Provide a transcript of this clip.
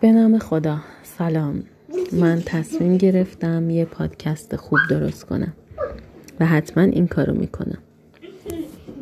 به نام خدا. سلام. من تصمیم گرفتم یه پادکست خوب درست کنم و حتما این کارو می‌کنم.